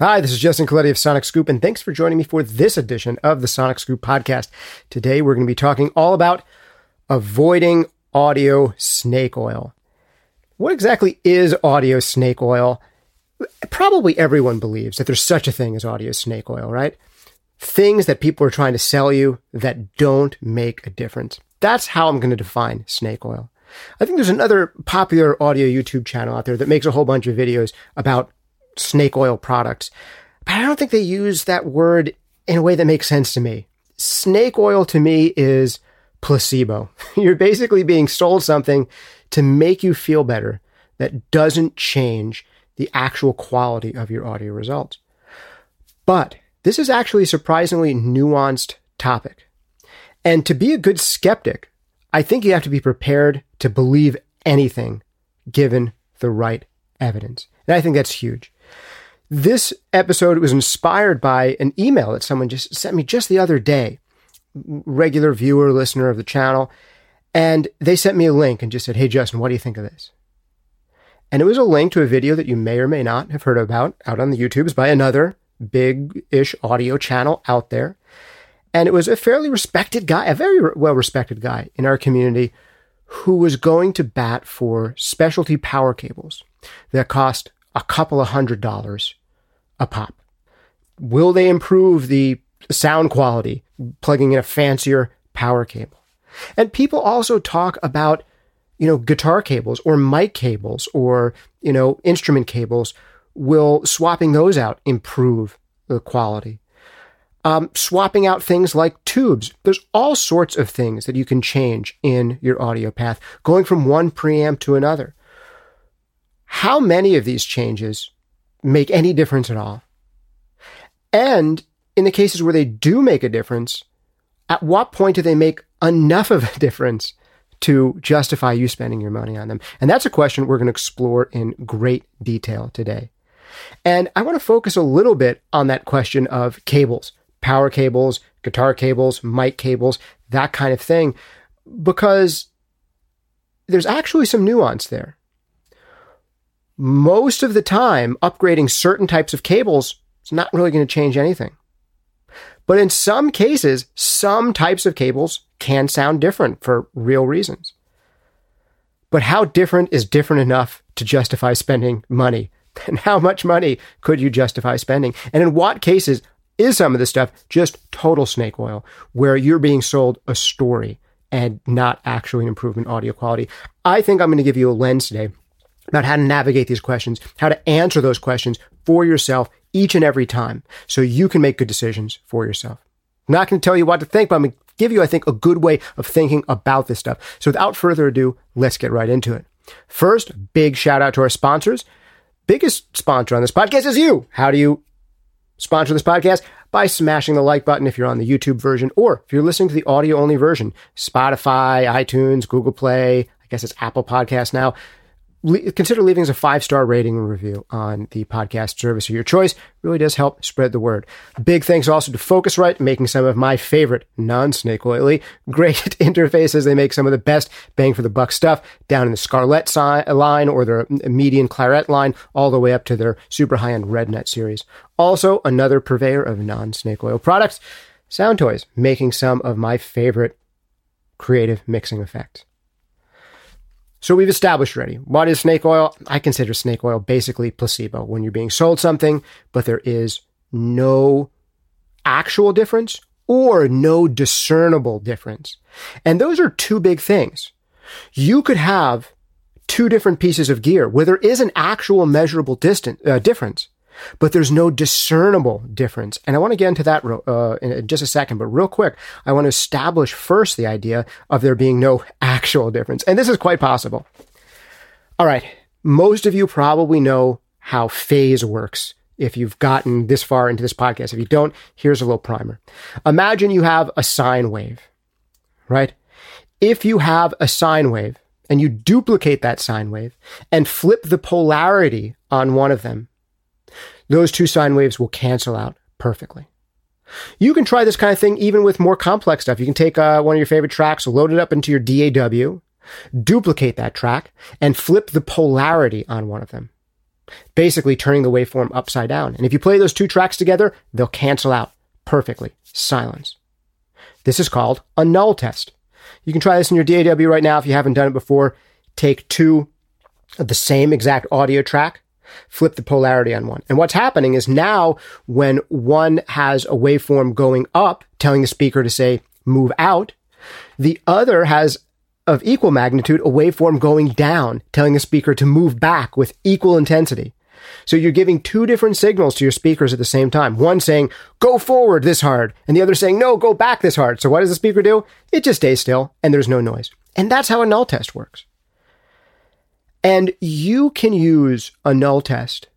Hi, this is Justin Colletti of Sonic Scoop, and thanks for joining me for this edition of the Sonic Scoop podcast. Today, we're going to be talking all about avoiding audio snake oil. What exactly is audio snake oil? Probably everyone believes that there's such a thing as audio snake oil, right? Things that people are trying to sell you that don't make a difference. That's how I'm going to define snake oil. I think there's another popular audio YouTube channel out there that makes a whole bunch of videos about snake oil products. But I don't think they use that word in a way that makes sense to me. Snake oil to me is placebo. You're basically being sold something to make you feel better that doesn't change the actual quality of your audio results. But this is actually a surprisingly nuanced topic. And to be a good skeptic, I think you have to be prepared to believe anything given the right evidence. And I think that's huge. This episode was inspired by an email that someone just sent me just the other day, regular viewer, listener of the channel. And they sent me a link and just said, Hey, Justin, what do you think of this? And it was a link to a video that you may or may not have heard about out on the YouTubes by another big ish audio channel out there. And it was a fairly respected guy, a very well respected guy in our community who was going to bat for specialty power cables that cost a couple of hundred dollars a pop. Will they improve the sound quality plugging in a fancier power cable? And people also talk about, you know, guitar cables or mic cables or, you know, instrument cables. Will swapping those out improve the quality? Um, swapping out things like tubes. There's all sorts of things that you can change in your audio path, going from one preamp to another. How many of these changes make any difference at all? And in the cases where they do make a difference, at what point do they make enough of a difference to justify you spending your money on them? And that's a question we're going to explore in great detail today. And I want to focus a little bit on that question of cables, power cables, guitar cables, mic cables, that kind of thing, because there's actually some nuance there. Most of the time, upgrading certain types of cables is not really going to change anything. But in some cases, some types of cables can sound different for real reasons. But how different is different enough to justify spending money? And how much money could you justify spending? And in what cases is some of this stuff just total snake oil, where you're being sold a story and not actually an improvement in audio quality? I think I'm going to give you a lens today about how to navigate these questions, how to answer those questions for yourself each and every time so you can make good decisions for yourself. I'm not going to tell you what to think, but I'm going to give you, I think, a good way of thinking about this stuff. So without further ado, let's get right into it. First, big shout out to our sponsors. Biggest sponsor on this podcast is you. How do you sponsor this podcast? By smashing the like button if you're on the YouTube version, or if you're listening to the audio only version, Spotify, iTunes, Google Play, I guess it's Apple Podcast now consider leaving us a five star rating and review on the podcast service of your choice. Really does help spread the word. Big thanks also to Focusrite, making some of my favorite non snake oily great interfaces. They make some of the best bang for the buck stuff down in the Scarlett si- line or their median Clarett line, all the way up to their super high end RedNet series. Also, another purveyor of non snake oil products, Soundtoys, making some of my favorite creative mixing effects. So we've established already. What is snake oil? I consider snake oil basically placebo when you're being sold something, but there is no actual difference or no discernible difference. And those are two big things. You could have two different pieces of gear where there is an actual measurable distance, uh, difference, but there's no discernible difference. And I want to get into that uh, in just a second, but real quick, I want to establish first the idea of there being no actual difference. And this is quite possible. All right. Most of you probably know how phase works if you've gotten this far into this podcast. If you don't, here's a little primer. Imagine you have a sine wave, right? If you have a sine wave and you duplicate that sine wave and flip the polarity on one of them, those two sine waves will cancel out perfectly. You can try this kind of thing even with more complex stuff. You can take uh, one of your favorite tracks, load it up into your DAW, duplicate that track, and flip the polarity on one of them. Basically turning the waveform upside down. And if you play those two tracks together, they'll cancel out perfectly. Silence. This is called a null test. You can try this in your DAW right now if you haven't done it before. Take two of the same exact audio track, flip the polarity on one. And what's happening is now when one has a waveform going up, telling the speaker to say, move out, the other has of equal magnitude a waveform going down, telling the speaker to move back with equal intensity. So you're giving two different signals to your speakers at the same time. One saying, go forward this hard, and the other saying, no, go back this hard. So what does the speaker do? It just stays still, and there's no noise. And that's how a null test works. And you can use a null test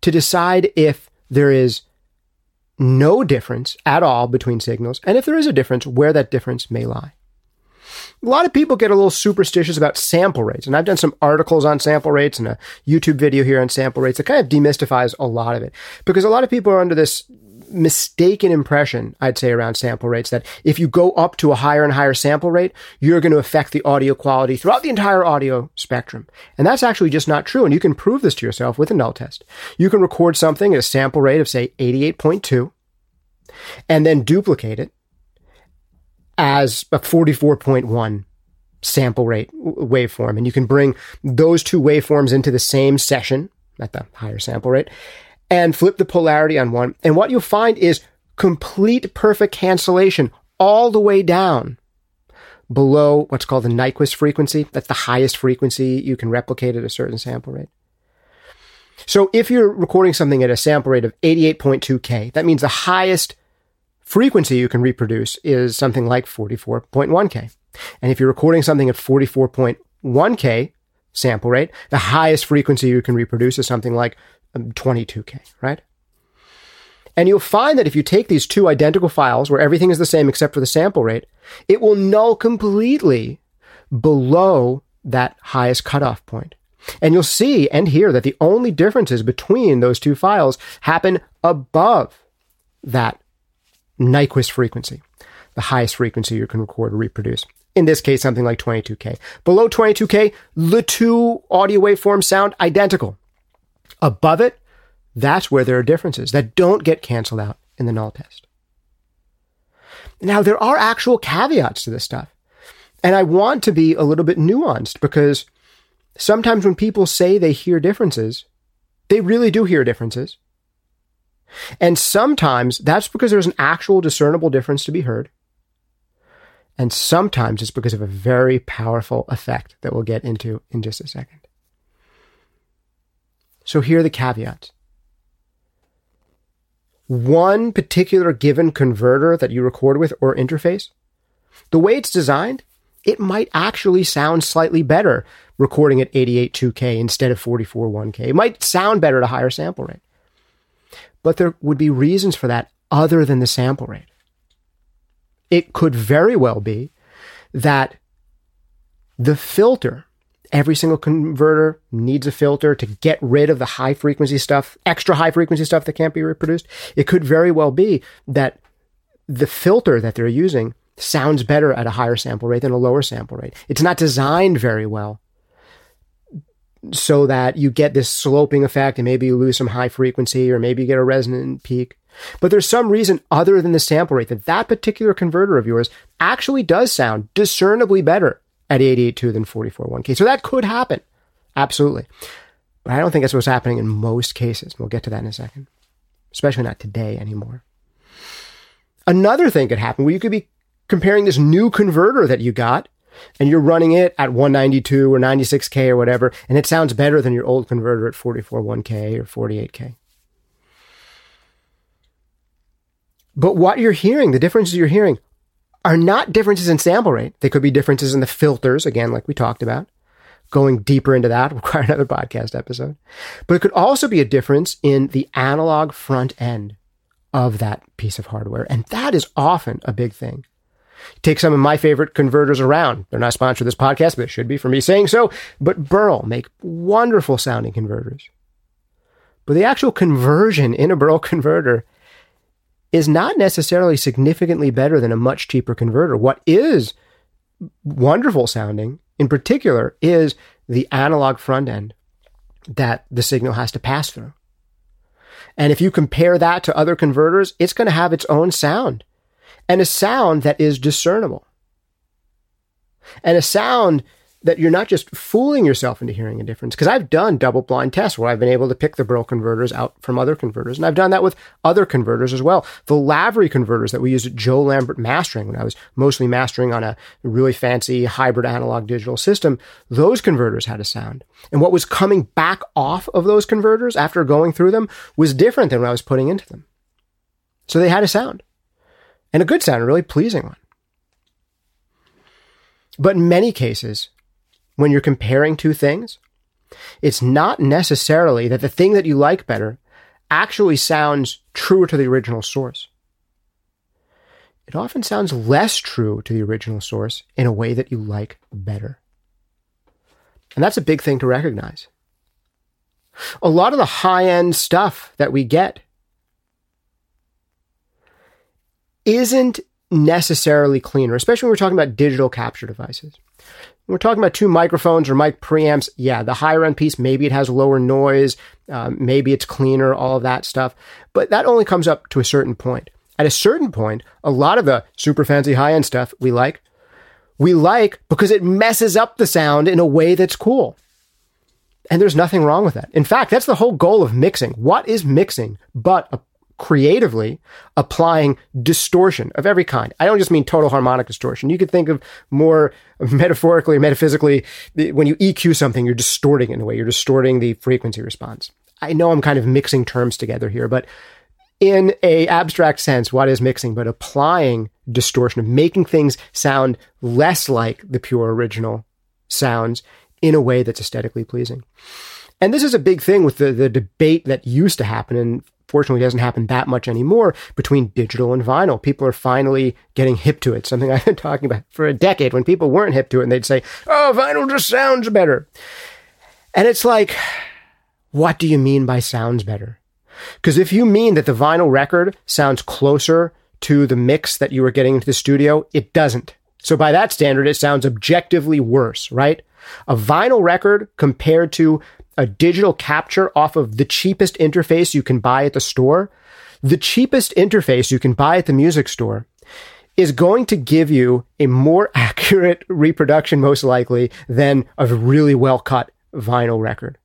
to decide if there is no difference at all between signals, and if there is a difference, where that difference may lie a lot of people get a little superstitious about sample rates. And I've done some articles on sample rates and a YouTube video here on sample rates that kind of demystifies a lot of it because a lot of people are under this mistaken impression, I'd say, around sample rates that if you go up to a higher and higher sample rate, you're going to affect the audio quality throughout the entire audio spectrum. And that's actually just not true. And you can prove this to yourself with a null test. You can record something at a sample rate of, say, 88.2 and then duplicate it as a 44.1 sample rate waveform. And you can bring those two waveforms into the same session at the higher sample rate and flip the polarity on one. And what you'll find is complete perfect cancellation all the way down below what's called the Nyquist frequency. That's the highest frequency you can replicate at a certain sample rate. So if you're recording something at a sample rate of 88.2K, that means the highest frequency you can reproduce is something like 44.1K. And if you're recording something at 44.1K sample rate, the highest frequency you can reproduce is something like 22K, um, right? And you'll find that if you take these two identical files where everything is the same except for the sample rate, it will null completely below that highest cutoff point. And you'll see and hear that the only differences between those two files happen above that Nyquist frequency, the highest frequency you can record or reproduce. In this case, something like 22K. Below 22K, the two audio waveforms sound identical. Above it, that's where there are differences that don't get canceled out in the null test. Now, there are actual caveats to this stuff. And I want to be a little bit nuanced because sometimes when people say they hear differences, they really do hear differences. And sometimes that's because there's an actual discernible difference to be heard. And sometimes it's because of a very powerful effect that we'll get into in just a second. So here are the caveats. One particular given converter that you record with or interface, the way it's designed, it might actually sound slightly better recording at 88.2K instead of 44.1K. It might sound better at a higher sample rate. But there would be reasons for that other than the sample rate. It could very well be that the filter, every single converter needs a filter to get rid of the high frequency stuff, extra high frequency stuff that can't be reproduced. It could very well be that the filter that they're using sounds better at a higher sample rate than a lower sample rate. It's not designed very well so that you get this sloping effect and maybe you lose some high frequency or maybe you get a resonant peak. But there's some reason other than the sample rate that that particular converter of yours actually does sound discernibly better at 88.2 than 44.1K. So that could happen. Absolutely. But I don't think that's what's happening in most cases. We'll get to that in a second. especially not today anymore. Another thing could happen where you could be comparing this new converter that you got and you're running it at 192 or 96K or whatever, and it sounds better than your old converter at 441K or 48K. But what you're hearing, the differences you're hearing, are not differences in sample rate. They could be differences in the filters, again, like we talked about. Going deeper into that require another podcast episode. But it could also be a difference in the analog front end of that piece of hardware. And that is often a big thing. Take some of my favorite converters around. They're not sponsored this podcast, but it should be for me saying so. But Burl make wonderful sounding converters. But the actual conversion in a Burl converter is not necessarily significantly better than a much cheaper converter. What is wonderful sounding, in particular, is the analog front end that the signal has to pass through. And if you compare that to other converters, it's going to have its own sound and a sound that is discernible. And a sound that you're not just fooling yourself into hearing a difference. Because I've done double blind tests where I've been able to pick the Burl converters out from other converters. And I've done that with other converters as well. The Lavry converters that we used at Joe Lambert Mastering when I was mostly mastering on a really fancy hybrid analog digital system, those converters had a sound. And what was coming back off of those converters after going through them was different than what I was putting into them. So they had a sound. And a good sound, a really pleasing one. But in many cases, when you're comparing two things, it's not necessarily that the thing that you like better actually sounds truer to the original source. It often sounds less true to the original source in a way that you like better. And that's a big thing to recognize. A lot of the high end stuff that we get isn't necessarily cleaner, especially when we're talking about digital capture devices we're talking about two microphones or mic preamps. Yeah, the higher end piece, maybe it has lower noise, um, maybe it's cleaner, all of that stuff. But that only comes up to a certain point. At a certain point, a lot of the super fancy high end stuff we like, we like because it messes up the sound in a way that's cool. And there's nothing wrong with that. In fact, that's the whole goal of mixing. What is mixing but a creatively applying distortion of every kind. I don't just mean total harmonic distortion. You could think of more metaphorically, or metaphysically, when you EQ something, you're distorting in a way, you're distorting the frequency response. I know I'm kind of mixing terms together here, but in a abstract sense, what is mixing but applying distortion of making things sound less like the pure original sounds in a way that's aesthetically pleasing. And this is a big thing with the, the debate that used to happen in fortunately doesn't happen that much anymore between digital and vinyl. People are finally getting hip to it. Something I've been talking about for a decade when people weren't hip to it and they'd say, oh, vinyl just sounds better. And it's like, what do you mean by sounds better? Because if you mean that the vinyl record sounds closer to the mix that you were getting into the studio, it doesn't. So by that standard, it sounds objectively worse, right? A vinyl record compared to a digital capture off of the cheapest interface you can buy at the store, the cheapest interface you can buy at the music store is going to give you a more accurate reproduction, most likely, than a really well cut vinyl record.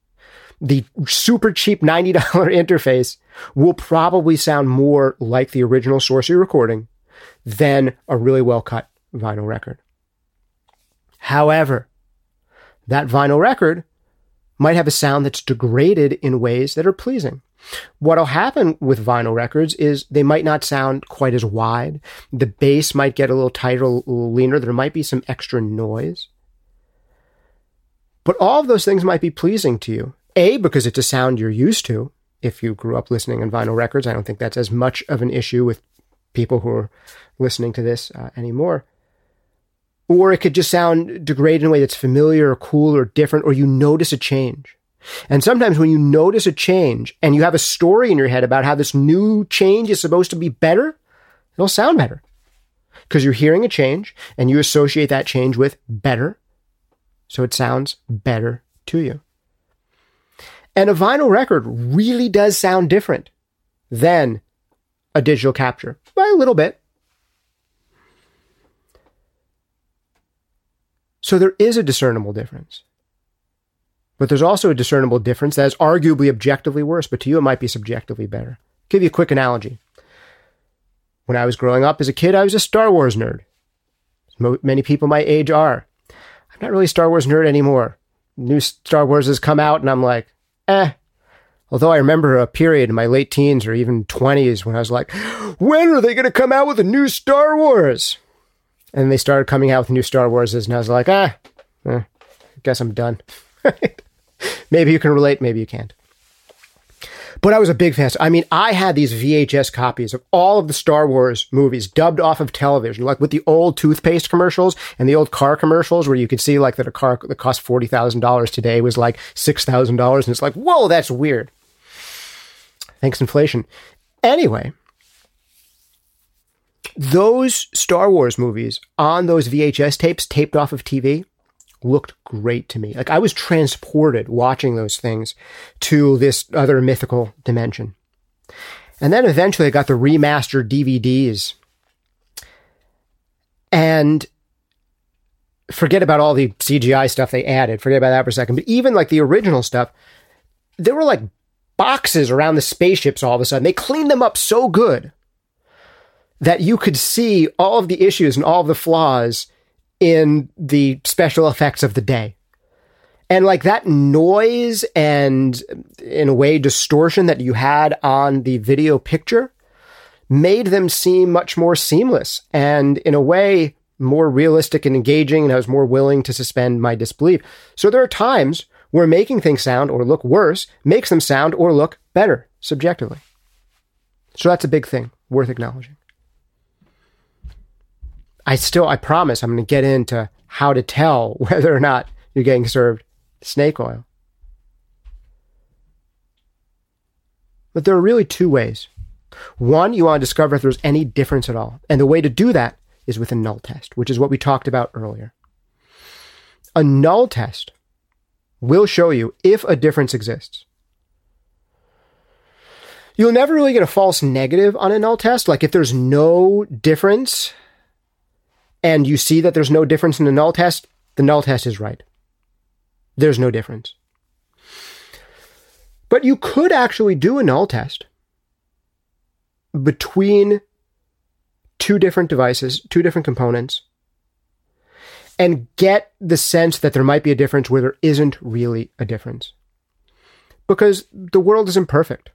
The super cheap $90 interface will probably sound more like the original source you're recording than a really well cut vinyl record. However, that vinyl record might have a sound that's degraded in ways that are pleasing. What'll happen with vinyl records is they might not sound quite as wide. The bass might get a little tighter, a little leaner. There might be some extra noise. But all of those things might be pleasing to you. A, because it's a sound you're used to. If you grew up listening on vinyl records, I don't think that's as much of an issue with people who are listening to this uh, anymore or it could just sound degraded in a way that's familiar or cool or different, or you notice a change. And sometimes when you notice a change and you have a story in your head about how this new change is supposed to be better, it'll sound better. Because you're hearing a change and you associate that change with better. So it sounds better to you. And a vinyl record really does sound different than a digital capture by a little bit. So there is a discernible difference. But there's also a discernible difference that is arguably objectively worse, but to you it might be subjectively better. I'll Give you a quick analogy. When I was growing up as a kid, I was a Star Wars nerd. Many people my age are. I'm not really a Star Wars nerd anymore. New Star Wars has come out, and I'm like, eh. Although I remember a period in my late teens or even 20s when I was like, when are they going to come out with a new Star Wars? And they started coming out with new Star Wars, and I was like, ah, eh, I guess I'm done. maybe you can relate, maybe you can't. But I was a big fan. I mean, I had these VHS copies of all of the Star Wars movies dubbed off of television, like with the old toothpaste commercials and the old car commercials where you could see like that a car that cost $40,000 today was like $6,000. And it's like, whoa, that's weird. Thanks, inflation. Anyway, those Star Wars movies on those VHS tapes taped off of TV looked great to me. Like I was transported watching those things to this other mythical dimension. And then eventually I got the remastered DVDs. And forget about all the CGI stuff they added. Forget about that for a second. But even like the original stuff, there were like boxes around the spaceships all of a sudden. They cleaned them up so good that you could see all of the issues and all of the flaws in the special effects of the day. And like that noise and in a way distortion that you had on the video picture made them seem much more seamless and in a way more realistic and engaging. And I was more willing to suspend my disbelief. So there are times where making things sound or look worse makes them sound or look better subjectively. So that's a big thing worth acknowledging. I still, I promise I'm going to get into how to tell whether or not you're getting served snake oil. But there are really two ways. One, you want to discover if there's any difference at all. And the way to do that is with a null test, which is what we talked about earlier. A null test will show you if a difference exists. You'll never really get a false negative on a null test. Like if there's no difference, and you see that there's no difference in the null test, the null test is right. There's no difference. But you could actually do a null test between two different devices, two different components, and get the sense that there might be a difference where there isn't really a difference. Because the world is imperfect.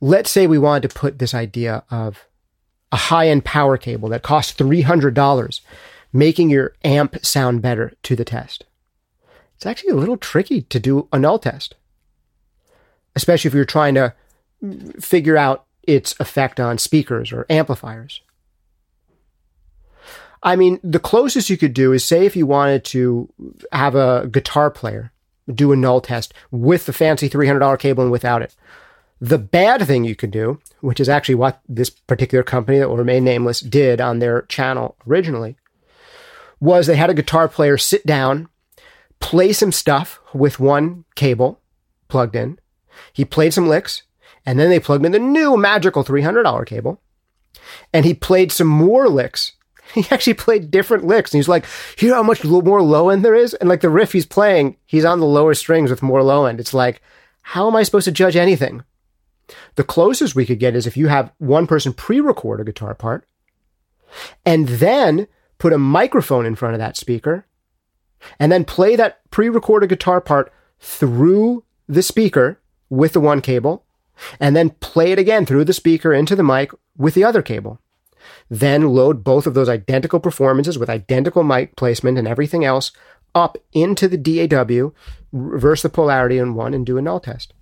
Let's say we wanted to put this idea of a high end power cable that costs $300, making your amp sound better to the test. It's actually a little tricky to do a null test, especially if you're trying to figure out its effect on speakers or amplifiers. I mean, the closest you could do is say if you wanted to have a guitar player do a null test with the fancy $300 cable and without it. The bad thing you could do, which is actually what this particular company that will remain nameless did on their channel originally, was they had a guitar player sit down, play some stuff with one cable plugged in. He played some licks, and then they plugged in the new magical $300 cable. And he played some more licks. He actually played different licks. And he's like, hear how much more low end there is? And like the riff he's playing, he's on the lower strings with more low end. It's like, how am I supposed to judge anything? The closest we could get is if you have one person pre record a guitar part and then put a microphone in front of that speaker and then play that pre recorded guitar part through the speaker with the one cable and then play it again through the speaker into the mic with the other cable. Then load both of those identical performances with identical mic placement and everything else up into the DAW, reverse the polarity in one, and do a null test.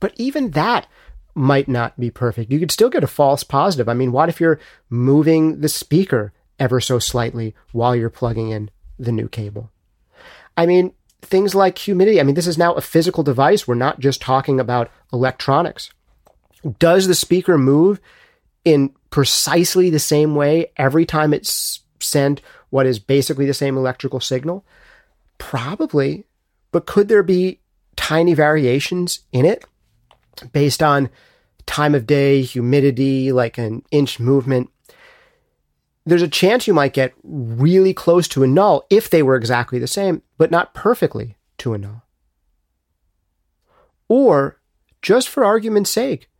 But even that might not be perfect. You could still get a false positive. I mean, what if you're moving the speaker ever so slightly while you're plugging in the new cable? I mean, things like humidity. I mean, this is now a physical device. We're not just talking about electronics. Does the speaker move in precisely the same way every time it's sent what is basically the same electrical signal? Probably. But could there be tiny variations in it? Based on time of day, humidity, like an inch movement, there's a chance you might get really close to a null if they were exactly the same, but not perfectly to a null. Or just for argument's sake,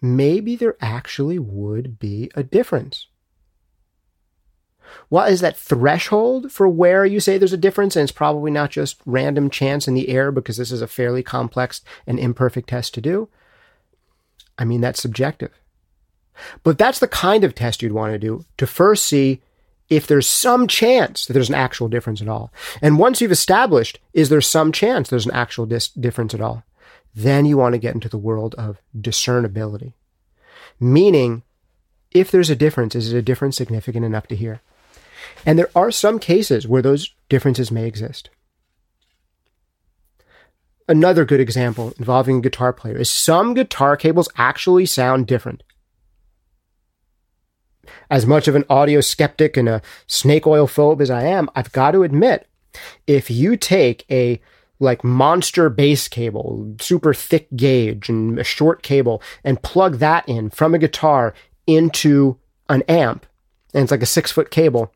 maybe there actually would be a difference. What is that threshold for where you say there's a difference? And it's probably not just random chance in the air because this is a fairly complex and imperfect test to do. I mean, that's subjective. But that's the kind of test you'd want to do to first see if there's some chance that there's an actual difference at all. And once you've established, is there some chance there's an actual dis- difference at all? Then you want to get into the world of discernibility. Meaning, if there's a difference, is it a difference significant enough to hear? And there are some cases where those differences may exist. Another good example involving a guitar player is some guitar cables actually sound different. As much of an audio skeptic and a snake oil phobe as I am, I've got to admit, if you take a like monster bass cable, super thick gauge and a short cable and plug that in from a guitar into an amp, and it's like a six foot cable,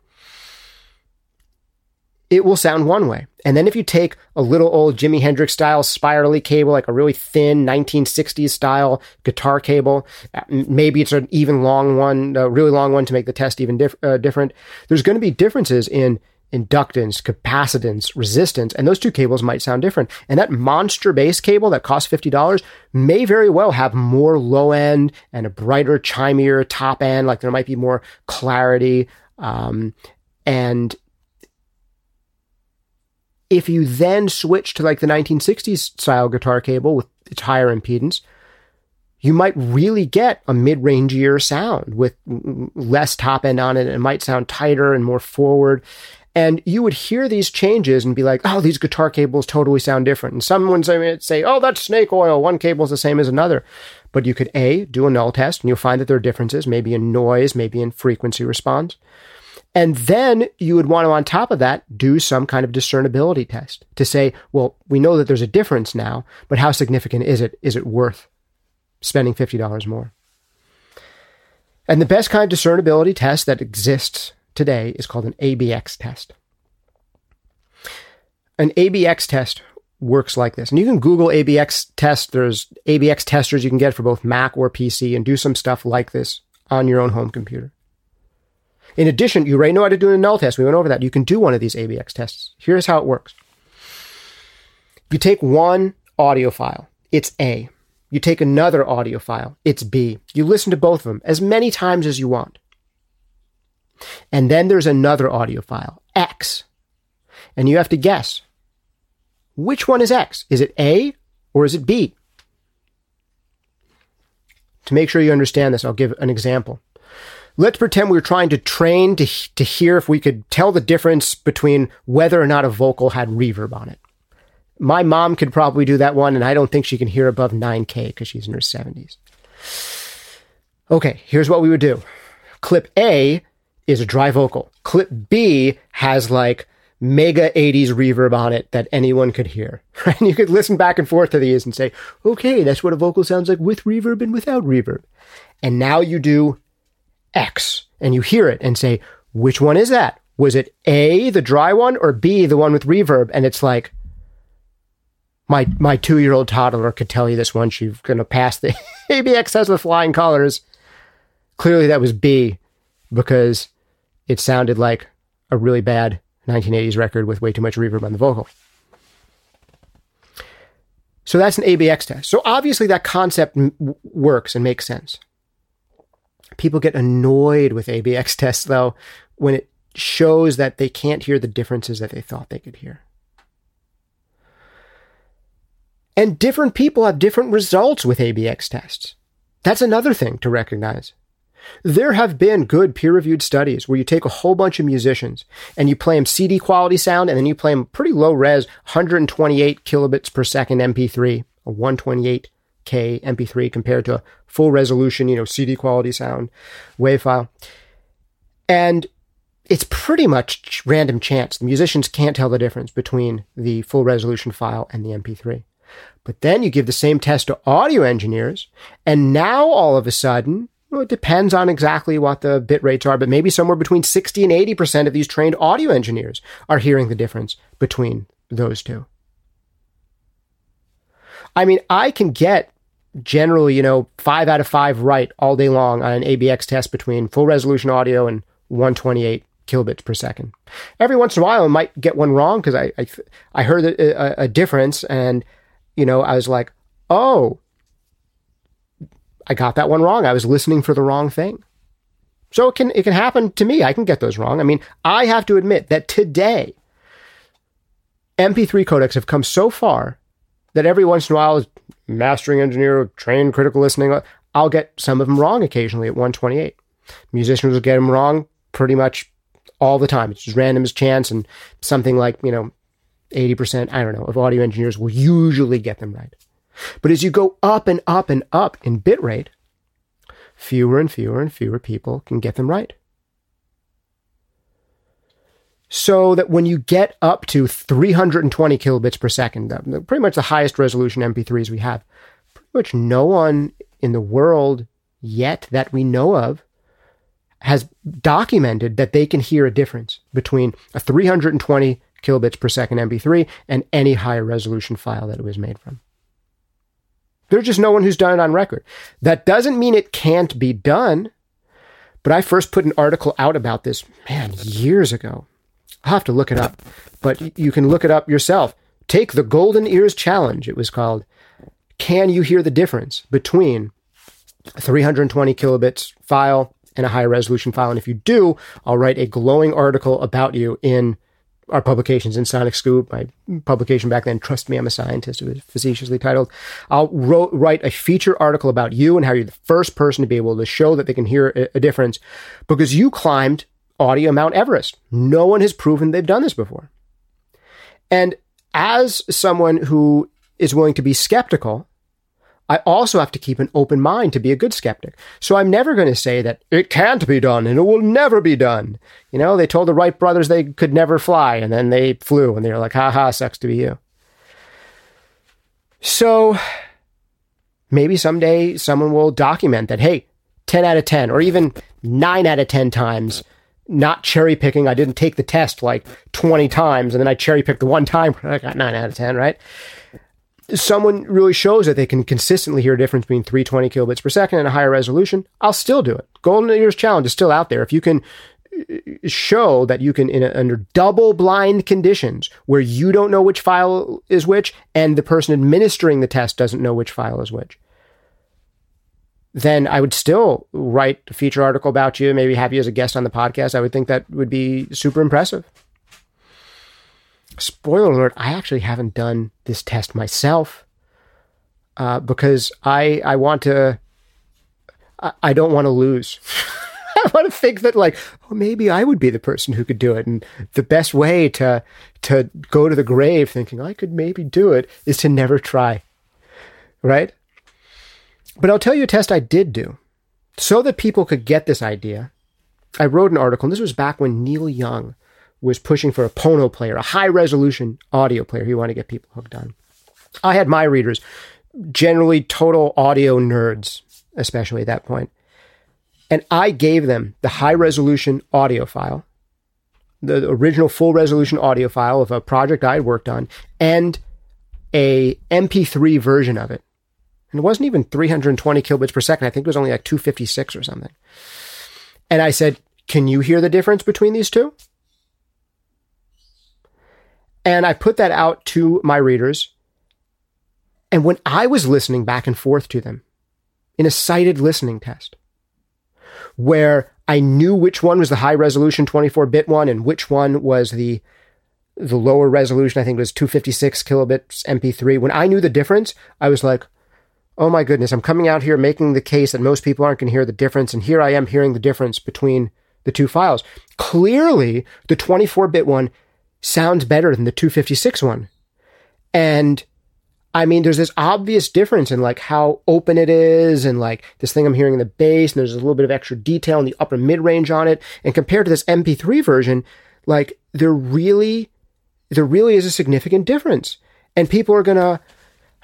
it will sound one way. And then if you take a little old Jimi Hendrix style spirally cable, like a really thin 1960s style guitar cable, uh, maybe it's an even long one, a really long one to make the test even diff- uh, different. There's going to be differences in inductance, capacitance, resistance, and those two cables might sound different. And that monster bass cable that costs $50 may very well have more low end and a brighter, chimier top end, like there might be more clarity. Um, and if you then switch to like the 1960s style guitar cable with its higher impedance, you might really get a mid-rangier sound with less top end on it. and It might sound tighter and more forward. And you would hear these changes and be like, oh, these guitar cables totally sound different. And someone might say, oh, that's snake oil. One cable is the same as another. But you could A, do a null test and you'll find that there are differences, maybe in noise, maybe in frequency response. And then you would want to, on top of that, do some kind of discernibility test to say, well, we know that there's a difference now, but how significant is it? Is it worth spending $50 more? And the best kind of discernibility test that exists today is called an ABX test. An ABX test works like this. And you can Google ABX test. There's ABX testers you can get for both Mac or PC and do some stuff like this on your own home computer. In addition, you already know how to do a null test. We went over that. You can do one of these ABX tests. Here's how it works. You take one audio file. It's A. You take another audio file. It's B. You listen to both of them as many times as you want. And then there's another audio file, X. And you have to guess which one is X? Is it A or is it B? To make sure you understand this, I'll give an example. Let's pretend we were trying to train to, to hear if we could tell the difference between whether or not a vocal had reverb on it. My mom could probably do that one, and I don't think she can hear above 9K because she's in her 70s. Okay, here's what we would do. Clip A is a dry vocal. Clip B has like mega 80s reverb on it that anyone could hear. And you could listen back and forth to these and say, okay, that's what a vocal sounds like with reverb and without reverb. And now you do X and you hear it and say, which one is that? Was it A, the dry one, or B, the one with reverb? And it's like, my my two year old toddler could tell you this one. She's going to pass the ABX test with flying colors. Clearly, that was B because it sounded like a really bad 1980s record with way too much reverb on the vocal. So that's an ABX test. So obviously, that concept m- works and makes sense. People get annoyed with ABX tests, though, when it shows that they can't hear the differences that they thought they could hear. And different people have different results with ABX tests. That's another thing to recognize. There have been good peer reviewed studies where you take a whole bunch of musicians and you play them CD quality sound and then you play them pretty low res 128 kilobits per second MP3, a 128 K MP3 compared to a full resolution, you know, CD quality sound wave file. And it's pretty much random chance. The musicians can't tell the difference between the full resolution file and the MP3. But then you give the same test to audio engineers, and now all of a sudden, well, it depends on exactly what the bit rates are, but maybe somewhere between 60 and 80% of these trained audio engineers are hearing the difference between those two. I mean, I can get generally, you know, five out of five right all day long on an ABX test between full resolution audio and 128 kilobits per second. Every once in a while, I might get one wrong because I, I, I heard a, a difference and, you know, I was like, oh, I got that one wrong. I was listening for the wrong thing. So it can it can happen to me. I can get those wrong. I mean, I have to admit that today MP3 codecs have come so far that every once in a while, mastering engineer, trained critical listening, I'll get some of them wrong occasionally at 128. Musicians will get them wrong pretty much all the time. It's just random as chance, and something like, you know, 80%, I don't know, of audio engineers will usually get them right. But as you go up and up and up in bitrate, fewer and fewer and fewer people can get them right. So that when you get up to 320 kilobits per second, pretty much the highest resolution MP3s we have, pretty much no one in the world yet that we know of has documented that they can hear a difference between a 320 kilobits per second MP3 and any higher resolution file that it was made from. There's just no one who's done it on record. That doesn't mean it can't be done. But I first put an article out about this, man, years ago. I'll have to look it up, but you can look it up yourself. Take the Golden Ears Challenge, it was called. Can you hear the difference between a 320 kilobits file and a high resolution file? And if you do, I'll write a glowing article about you in our publications in Sonic Scoop, my publication back then, Trust Me, I'm a Scientist, it was facetiously titled. I'll write a feature article about you and how you're the first person to be able to show that they can hear a, a difference because you climbed audio Mount Everest. No one has proven they've done this before. And as someone who is willing to be skeptical, I also have to keep an open mind to be a good skeptic. So I'm never going to say that it can't be done and it will never be done. You know, they told the Wright brothers they could never fly and then they flew and they were like, ha ha, sucks to be you. So maybe someday someone will document that, hey, 10 out of 10 or even 9 out of 10 times, not cherry picking. I didn't take the test like 20 times and then I cherry picked the one time I got 9 out of 10, right? someone really shows that they can consistently hear a difference between 320 kilobits per second and a higher resolution, I'll still do it. Golden Ears Challenge is still out there. If you can uh, show that you can, in a, under double blind conditions where you don't know which file is which and the person administering the test doesn't know which file is which, then I would still write a feature article about you, maybe have you as a guest on the podcast. I would think that would be super impressive spoiler alert, I actually haven't done this test myself uh, because I I want to. I, I don't want to lose. I want to think that like, oh, maybe I would be the person who could do it, and the best way to to go to the grave thinking I could maybe do it is to never try, right? But I'll tell you a test I did do, so that people could get this idea. I wrote an article, and this was back when Neil Young was pushing for a Pono player, a high resolution audio player he wanted to get people hooked on. I had my readers, generally total audio nerds, especially at that point. And I gave them the high resolution audio file, the original full resolution audio file of a project I had worked on, and a MP3 version of it. And it wasn't even 320 kilobits per second. I think it was only like 256 or something. And I said, Can you hear the difference between these two? And I put that out to my readers. And when I was listening back and forth to them in a sighted listening test, where I knew which one was the high resolution 24 bit one and which one was the the lower resolution, I think it was 256 kilobits MP3. When I knew the difference, I was like, oh my goodness, I'm coming out here making the case that most people aren't going to hear the difference. And here I am hearing the difference between the two files. Clearly, the 24 bit one sounds better than the 256 one. And I mean, there's this obvious difference in like how open it is and like this thing I'm hearing in the bass and there's a little bit of extra detail in the upper mid range on it. And compared to this MP3 version, like there really, there really is a significant difference. And people are going to,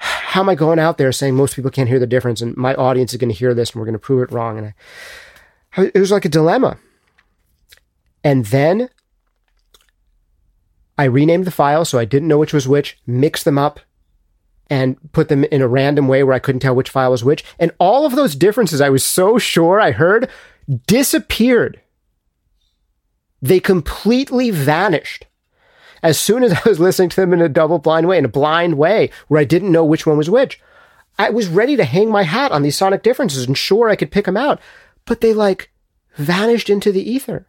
how am I going out there saying most people can't hear the difference and my audience is going to hear this and we're going to prove it wrong? And I, it was like a dilemma. And then I renamed the file so I didn't know which was which, mixed them up, and put them in a random way where I couldn't tell which file was which. And all of those differences I was so sure I heard disappeared. They completely vanished. As soon as I was listening to them in a double blind way, in a blind way, where I didn't know which one was which, I was ready to hang my hat on these sonic differences and sure I could pick them out. But they like vanished into the ether.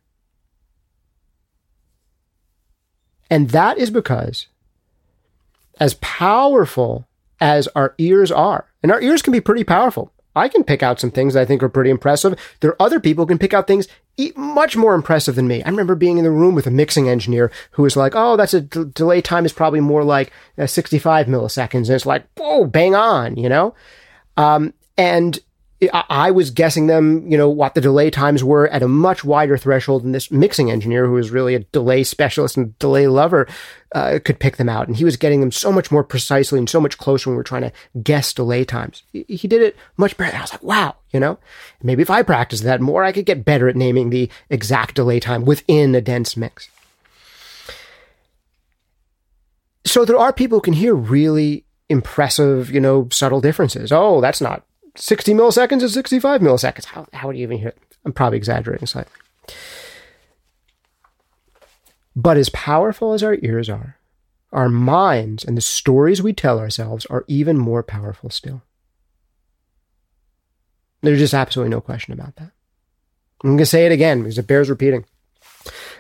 And that is because as powerful as our ears are, and our ears can be pretty powerful. I can pick out some things I think are pretty impressive. There are other people who can pick out things much more impressive than me. I remember being in the room with a mixing engineer who was like, "Oh, that's a d- delay time is probably more like uh, 65 milliseconds," and it's like, "Whoa, bang on," you know. Um, and I was guessing them, you know, what the delay times were at a much wider threshold than this mixing engineer, who was really a delay specialist and delay lover, uh, could pick them out. And he was getting them so much more precisely and so much closer when we were trying to guess delay times. He did it much better. I was like, wow, you know, maybe if I practiced that more, I could get better at naming the exact delay time within a dense mix. So there are people who can hear really impressive, you know, subtle differences. Oh, that's not 60 milliseconds is 65 milliseconds. How, how would you even hear it? I'm probably exaggerating slightly. But as powerful as our ears are, our minds and the stories we tell ourselves are even more powerful still. There's just absolutely no question about that. I'm going to say it again because it bears repeating.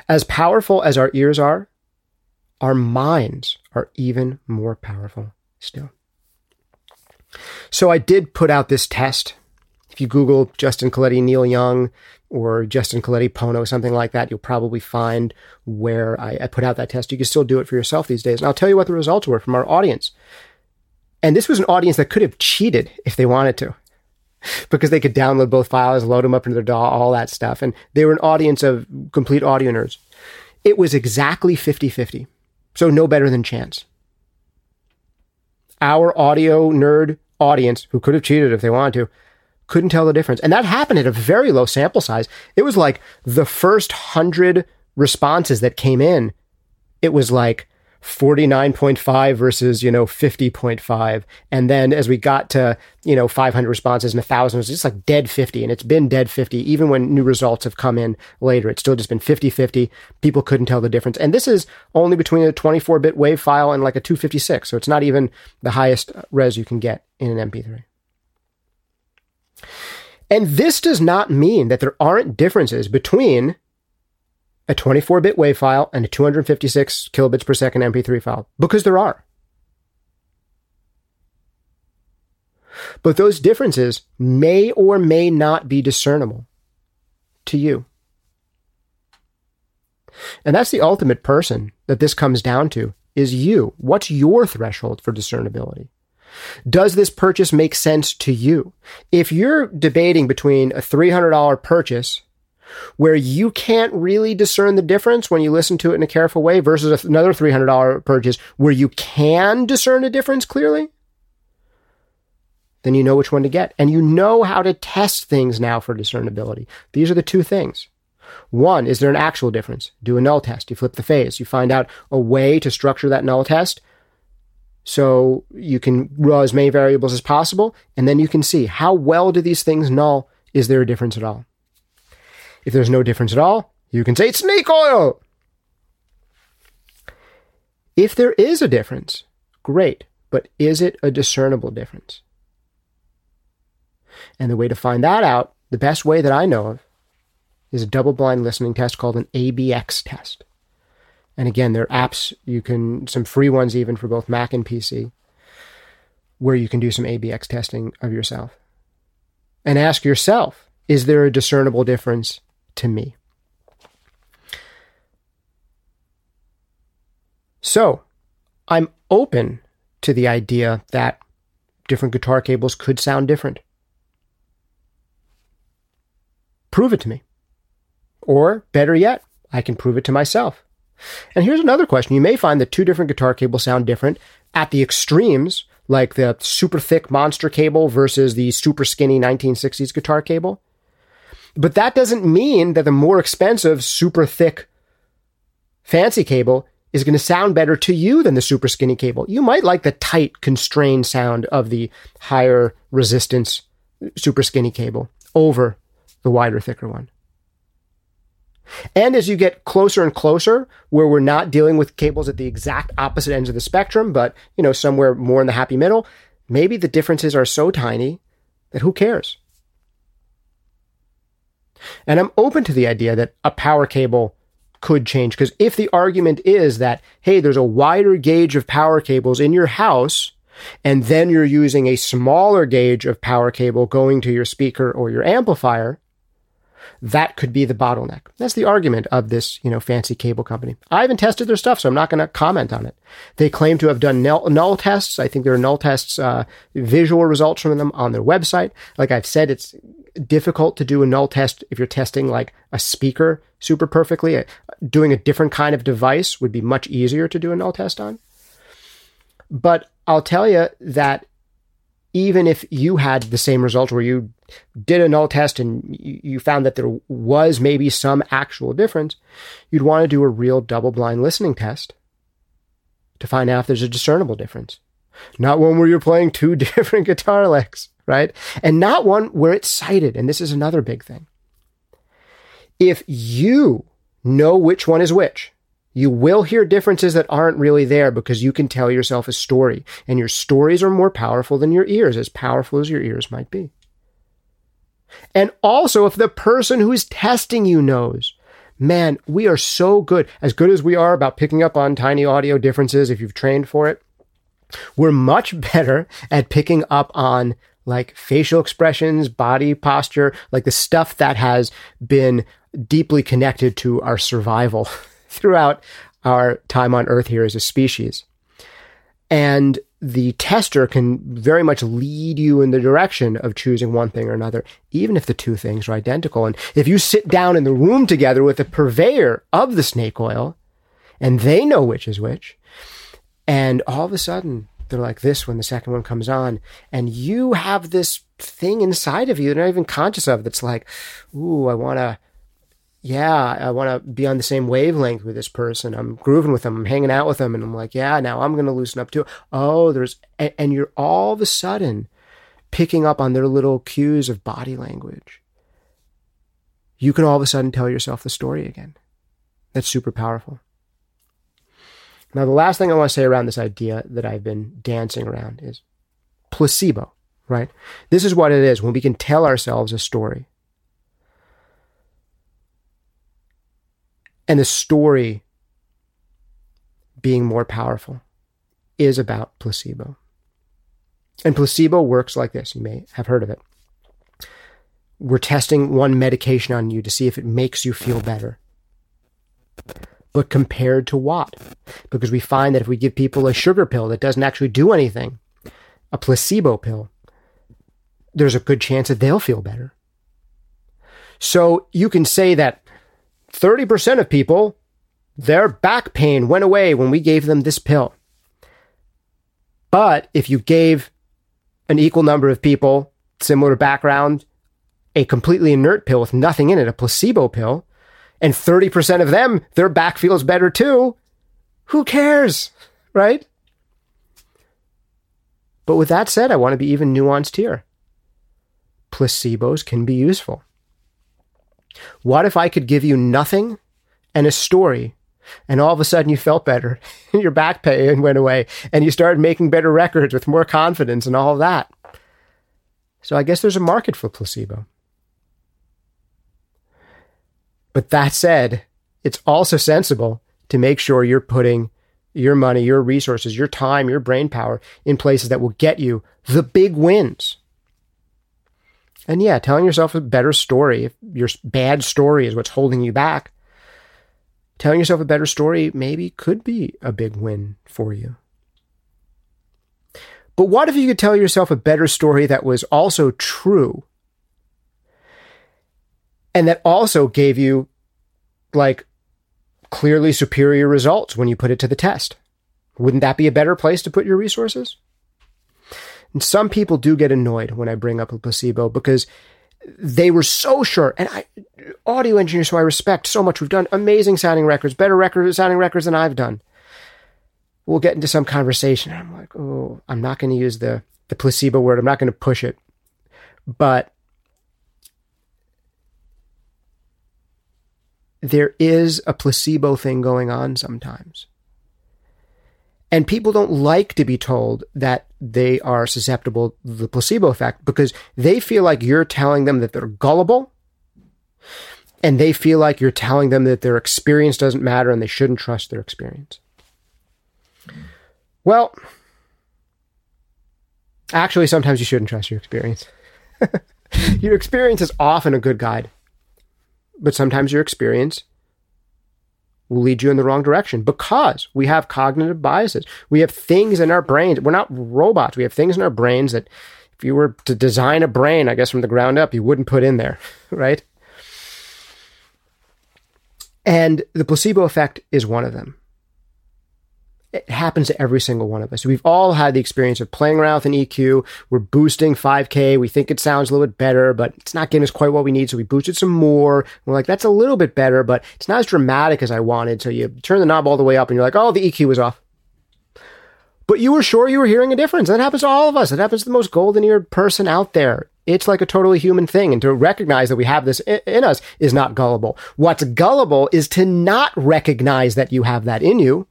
As powerful as our ears are, our minds are even more powerful still. So I did put out this test. If you Google Justin Colletti, Neil Young, or Justin Colletti Pono, something like that, you'll probably find where I, I, put out that test. You can still do it for yourself these days. And I'll tell you what the results were from our audience. And this was an audience that could have cheated if they wanted to. Because they could download both files, load them up into their DAW, all that stuff. And they were an audience of complete audio nerds. It was exactly 50 50. So no better than chance. Our audio nerd audience who could have cheated if they wanted to couldn't tell the difference. And that happened at a very low sample size. It was like the first hundred responses that came in, it was like 49.5 versus, you know, 50.5. And then as we got to, you know, 500 responses and a thousand, it was just like dead 50. And it's been dead 50. Even when new results have come in later, it's still just been 50 50. People couldn't tell the difference. And this is only between a 24 bit WAV file and like a 256. So it's not even the highest res you can get in an MP3. And this does not mean that there aren't differences between a 24 bit WAV file and a 256 kilobits per second MP3 file, because there are. But those differences may or may not be discernible to you. And that's the ultimate person that this comes down to is you. What's your threshold for discernibility? Does this purchase make sense to you? If you're debating between a $300 purchase where you can't really discern the difference when you listen to it in a careful way versus another $300 purchase where you can discern a difference clearly, then you know which one to get. And you know how to test things now for discernibility. These are the two things. One, is there an actual difference? Do a null test. You flip the phase. You find out a way to structure that null test so you can row as many variables as possible, and then you can see how well do these things null? Is there a difference at all? If there's no difference at all, you can say it's snake oil. If there is a difference, great, but is it a discernible difference? And the way to find that out, the best way that I know of, is a double blind listening test called an ABX test. And again, there are apps you can, some free ones even for both Mac and PC, where you can do some ABX testing of yourself. And ask yourself, is there a discernible difference to me? So, I'm open to the idea that different guitar cables could sound different. Prove it to me. Or, better yet, I can prove it to myself. And here's another question. You may find that two different guitar cables sound different at the extremes, like the super thick monster cable versus the super skinny 1960s guitar cable. But that doesn't mean that the more expensive, super thick fancy cable is going to sound better to you than the super skinny cable. You might like the tight, constrained sound of the higher resistance super skinny cable over the wider, thicker one. And as you get closer and closer, where we're not dealing with cables at the exact opposite ends of the spectrum, but you know, somewhere more in the happy middle, maybe the differences are so tiny that who cares? And I'm open to the idea that a power cable could change because if the argument is that, hey, there's a wider gauge of power cables in your house, and then you're using a smaller gauge of power cable going to your speaker or your amplifier, that could be the bottleneck. That's the argument of this, you know, fancy cable company. I haven't tested their stuff, so I'm not going to comment on it. They claim to have done null, null tests. I think there are null tests, uh, visual results from them on their website. Like I've said, it's difficult to do a null test if you're testing like a speaker super perfectly. Uh, doing a different kind of device would be much easier to do a null test on. But I'll tell you that even if you had the same result where you did a null test and you found that there was maybe some actual difference, you'd want to do a real double blind listening test to find out if there's a discernible difference. Not one where you're playing two different guitar licks, right? And not one where it's sighted. And this is another big thing. If you know which one is which, you will hear differences that aren't really there because you can tell yourself a story, and your stories are more powerful than your ears, as powerful as your ears might be. And also, if the person who's testing you knows, man, we are so good, as good as we are about picking up on tiny audio differences if you've trained for it, we're much better at picking up on like facial expressions, body posture, like the stuff that has been deeply connected to our survival throughout our time on Earth here as a species. And the tester can very much lead you in the direction of choosing one thing or another, even if the two things are identical. And if you sit down in the room together with a purveyor of the snake oil, and they know which is which, and all of a sudden they're like this when the second one comes on, and you have this thing inside of you you're not even conscious of that's like, ooh, I want to yeah, I want to be on the same wavelength with this person. I'm grooving with them. I'm hanging out with them. And I'm like, yeah, now I'm going to loosen up too. Oh, there's, and you're all of a sudden picking up on their little cues of body language. You can all of a sudden tell yourself the story again. That's super powerful. Now, the last thing I want to say around this idea that I've been dancing around is placebo, right? This is what it is when we can tell ourselves a story. And the story being more powerful is about placebo. And placebo works like this. You may have heard of it. We're testing one medication on you to see if it makes you feel better. But compared to what? Because we find that if we give people a sugar pill that doesn't actually do anything, a placebo pill, there's a good chance that they'll feel better. So you can say that 30% of people, their back pain went away when we gave them this pill. But if you gave an equal number of people, similar background, a completely inert pill with nothing in it, a placebo pill, and 30% of them, their back feels better too, who cares? Right? But with that said, I want to be even nuanced here. Placebos can be useful. What if I could give you nothing and a story and all of a sudden you felt better and your back pain went away and you started making better records with more confidence and all of that. So I guess there's a market for placebo. But that said, it's also sensible to make sure you're putting your money, your resources, your time, your brain power in places that will get you the big wins. And yeah, telling yourself a better story, if your bad story is what's holding you back, telling yourself a better story maybe could be a big win for you. But what if you could tell yourself a better story that was also true and that also gave you like clearly superior results when you put it to the test? Wouldn't that be a better place to put your resources? And some people do get annoyed when I bring up a placebo because they were so sure. And I, audio engineers who I respect so much, we've done amazing sounding records, better record sounding records than I've done. we'll get into some conversation. I'm like, oh, I'm not going to use the, the placebo word. I'm not going to push it. But there is a placebo thing going on sometimes. And people don't like to be told that they are susceptible to the placebo effect because they feel like you're telling them that they're gullible and they feel like you're telling them that their experience doesn't matter and they shouldn't trust their experience. Well, actually, sometimes you shouldn't trust your experience. your experience is often a good guide, but sometimes your experience will lead you in the wrong direction because we have cognitive biases. We have things in our brains. We're not robots. We have things in our brains that if you were to design a brain, I guess from the ground up, you wouldn't put in there, right? And the placebo effect is one of them it happens to every single one of us. We've all had the experience of playing around with an EQ. We're boosting 5K. We think it sounds a little bit better, but it's not giving us quite what we need. So we boosted some more. We're like, that's a little bit better, but it's not as dramatic as I wanted. So you turn the knob all the way up and you're like, oh, the EQ was off. But you were sure you were hearing a difference. That happens to all of us. It happens to the most golden eared person out there. It's like a totally human thing. And to recognize that we have this in us is not gullible. What's gullible is to not recognize that you have that in you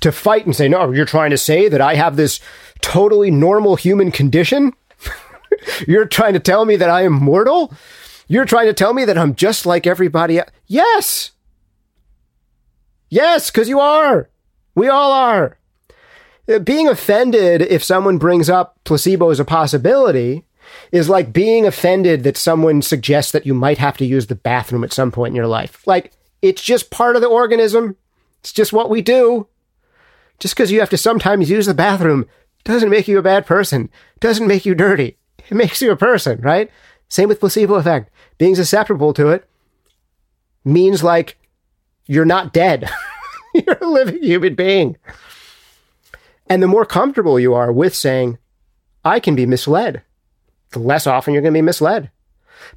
to fight and say, no, you're trying to say that I have this totally normal human condition? you're trying to tell me that I am mortal? You're trying to tell me that I'm just like everybody else? Yes. Yes, because you are. We all are. Uh, being offended if someone brings up placebo as a possibility is like being offended that someone suggests that you might have to use the bathroom at some point in your life. Like, it's just part of the organism. It's just what we do. Just because you have to sometimes use the bathroom doesn't make you a bad person, doesn't make you dirty. It makes you a person, right? Same with placebo effect. Being susceptible to it means like you're not dead. you're a living human being. And the more comfortable you are with saying, I can be misled, the less often you're going to be misled.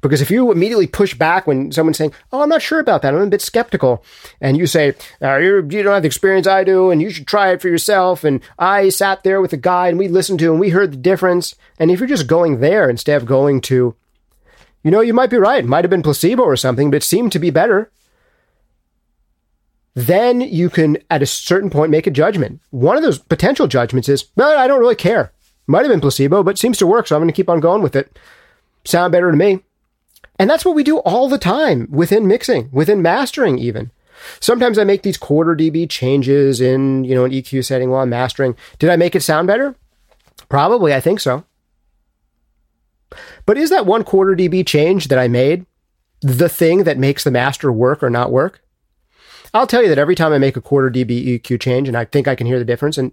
Because if you immediately push back when someone's saying, "Oh, I'm not sure about that. I'm a bit skeptical," and you say, uh, "You don't have the experience I do, and you should try it for yourself," and I sat there with a guy and we listened to and we heard the difference, and if you're just going there instead of going to, you know, you might be right. Might have been placebo or something, but it seemed to be better. Then you can, at a certain point, make a judgment. One of those potential judgments is, well, I don't really care. Might have been placebo, but seems to work, so I'm going to keep on going with it. Sound better to me. And that's what we do all the time within mixing, within mastering even. Sometimes I make these quarter dB changes in, you know, an EQ setting while I'm mastering. Did I make it sound better? Probably, I think so. But is that one quarter dB change that I made the thing that makes the master work or not work? I'll tell you that every time I make a quarter dB EQ change and I think I can hear the difference, and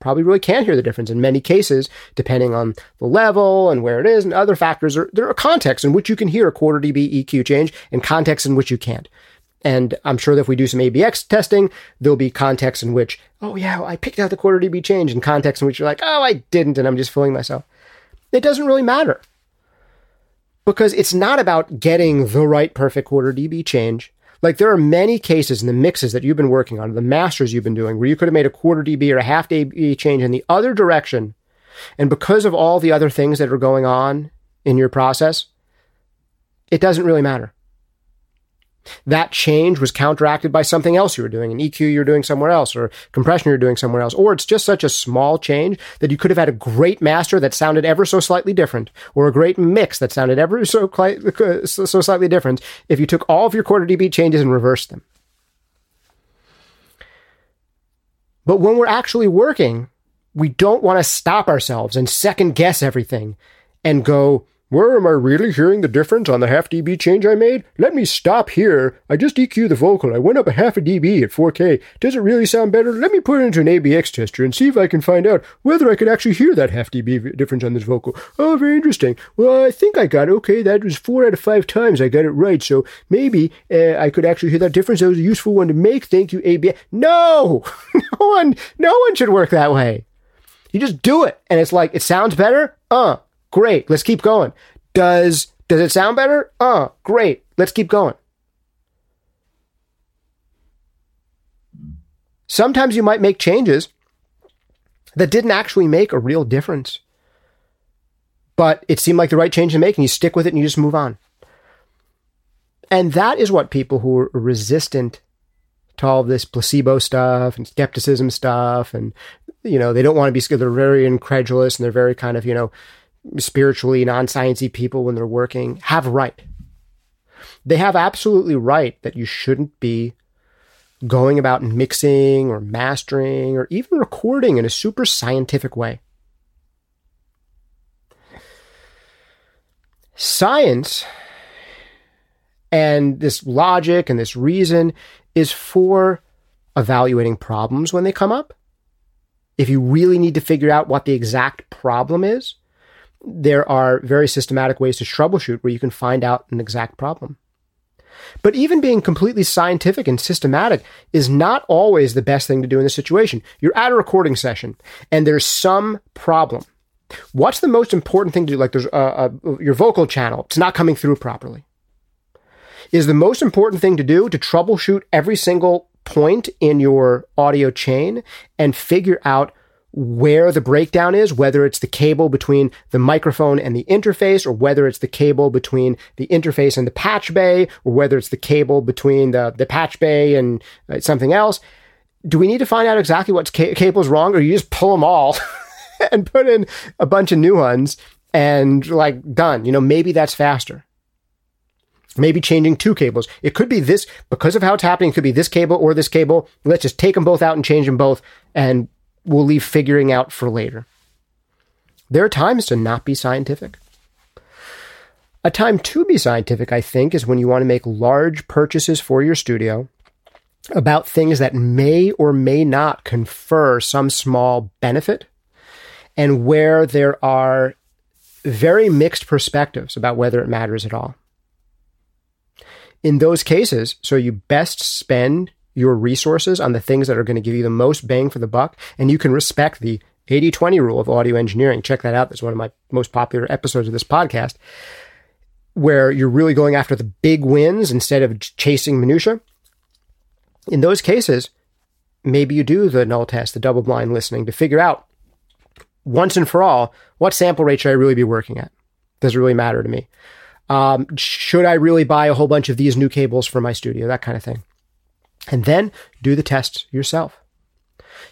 probably really can't hear the difference in many cases, depending on the level and where it is and other factors. Are, there are contexts in which you can hear a quarter dB EQ change and contexts in which you can't. And I'm sure that if we do some ABX testing, there'll be contexts in which, oh yeah, I picked out the quarter dB change, and contexts in which you're like, oh, I didn't, and I'm just fooling myself. It doesn't really matter because it's not about getting the right perfect quarter dB change. Like there are many cases in the mixes that you've been working on, the masters you've been doing, where you could have made a quarter dB or a half dB change in the other direction. And because of all the other things that are going on in your process, it doesn't really matter. That change was counteracted by something else you were doing, an EQ you're doing somewhere else, or compression you're doing somewhere else, or it's just such a small change that you could have had a great master that sounded ever so slightly different, or a great mix that sounded ever so, so slightly different if you took all of your quarter dB changes and reversed them. But when we're actually working, we don't want to stop ourselves and second guess everything and go, where am I really hearing the difference on the half dB change I made? Let me stop here. I just EQ the vocal. I went up a half a dB at 4K. Does it really sound better? Let me put it into an ABX tester and see if I can find out whether I can actually hear that half dB difference on this vocal. Oh, very interesting. Well, I think I got it. Okay, that was four out of five times I got it right. So maybe uh, I could actually hear that difference. That was a useful one to make. Thank you, ABX. No! no one, no one should work that way. You just do it. And it's like, it sounds better? Uh, Great. Let's keep going. Does does it sound better? Uh, great. Let's keep going. Sometimes you might make changes that didn't actually make a real difference. But it seemed like the right change to make, and you stick with it and you just move on. And that is what people who are resistant to all this placebo stuff and skepticism stuff, and you know, they don't want to be scared. They're very incredulous and they're very kind of, you know, spiritually non-sciencey people when they're working have right. They have absolutely right that you shouldn't be going about mixing or mastering or even recording in a super scientific way. Science and this logic and this reason is for evaluating problems when they come up. If you really need to figure out what the exact problem is, there are very systematic ways to troubleshoot where you can find out an exact problem. But even being completely scientific and systematic is not always the best thing to do in this situation. You're at a recording session and there's some problem. What's the most important thing to do? Like there's a, a, your vocal channel, it's not coming through properly. Is the most important thing to do to troubleshoot every single point in your audio chain and figure out where the breakdown is, whether it's the cable between the microphone and the interface, or whether it's the cable between the interface and the patch bay, or whether it's the cable between the, the patch bay and uh, something else. Do we need to find out exactly what ca- cable's wrong, or you just pull them all and put in a bunch of new ones and like done? You know, maybe that's faster. Maybe changing two cables. It could be this, because of how it's happening, it could be this cable or this cable. Let's just take them both out and change them both and we'll leave figuring out for later. There are times to not be scientific. A time to be scientific, I think, is when you want to make large purchases for your studio about things that may or may not confer some small benefit and where there are very mixed perspectives about whether it matters at all. In those cases, so you best spend your resources on the things that are going to give you the most bang for the buck. And you can respect the 80 20 rule of audio engineering. Check that out. That's one of my most popular episodes of this podcast, where you're really going after the big wins instead of chasing minutia. In those cases, maybe you do the null test, the double blind listening to figure out once and for all what sample rate should I really be working at? Does it really matter to me? Um, should I really buy a whole bunch of these new cables for my studio? That kind of thing. And then do the tests yourself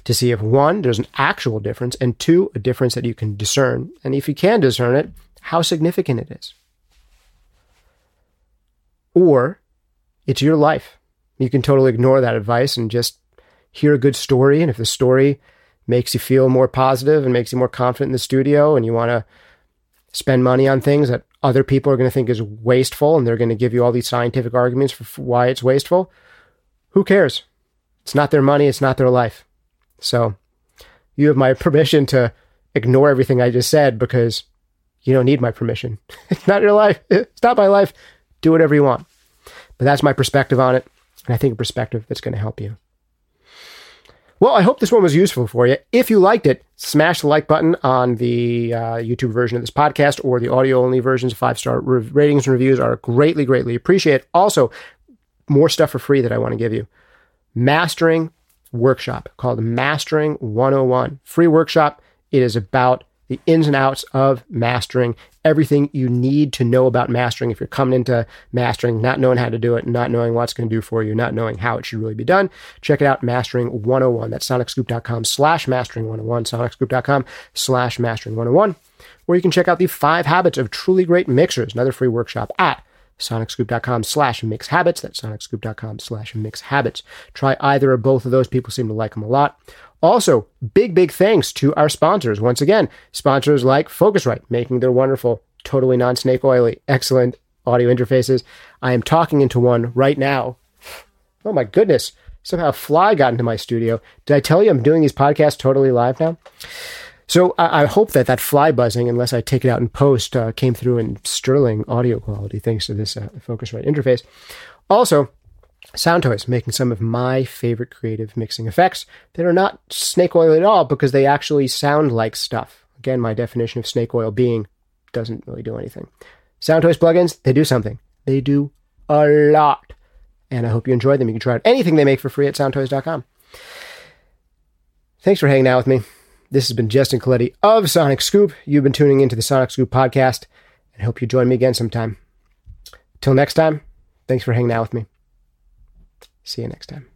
to see if one, there's an actual difference, and two, a difference that you can discern. And if you can discern it, how significant it is. Or it's your life. You can totally ignore that advice and just hear a good story. And if the story makes you feel more positive and makes you more confident in the studio, and you want to spend money on things that other people are going to think is wasteful, and they're going to give you all these scientific arguments for why it's wasteful, who cares? It's not their money, it's not their life. So you have my permission to ignore everything I just said because you don't need my permission. it's not your life. It's not my life. Do whatever you want. But that's my perspective on it. And I think a perspective that's going to help you. Well, I hope this one was useful for you. If you liked it, smash the like button on the uh, YouTube version of this podcast or the audio only versions. Five star re- ratings and reviews are greatly, greatly appreciated. Also, more stuff for free that I want to give you. Mastering workshop called Mastering 101. Free workshop. It is about the ins and outs of mastering, everything you need to know about mastering. If you're coming into mastering, not knowing how to do it, not knowing what's going to do for you, not knowing how it should really be done, check it out, Mastering 101. That's sonicscoop.com slash mastering 101, sonicscoop.com slash mastering 101, Or you can check out the five habits of truly great mixers, another free workshop at sonicscoop.com slash mix habits. That's sonicscoop.com slash mix habits. Try either or both of those. People seem to like them a lot. Also, big, big thanks to our sponsors. Once again, sponsors like Focusrite, making their wonderful, totally non snake oily, excellent audio interfaces. I am talking into one right now. Oh my goodness. Somehow a fly got into my studio. Did I tell you I'm doing these podcasts totally live now? So I, I, hope that that fly buzzing, unless I take it out in post, uh, came through in sterling audio quality thanks to this uh, Focusrite interface. Also, Soundtoys making some of my favorite creative mixing effects that are not snake oil at all because they actually sound like stuff. Again, my definition of snake oil being doesn't really do anything. Soundtoys plugins, they do something. They do a lot. And I hope you enjoy them. You can try out anything they make for free at soundtoys.com. Thanks for hanging out with me. This has been Justin Colletti of Sonic Scoop. You've been tuning into the Sonic Scoop podcast and hope you join me again sometime. Till next time, thanks for hanging out with me. See you next time.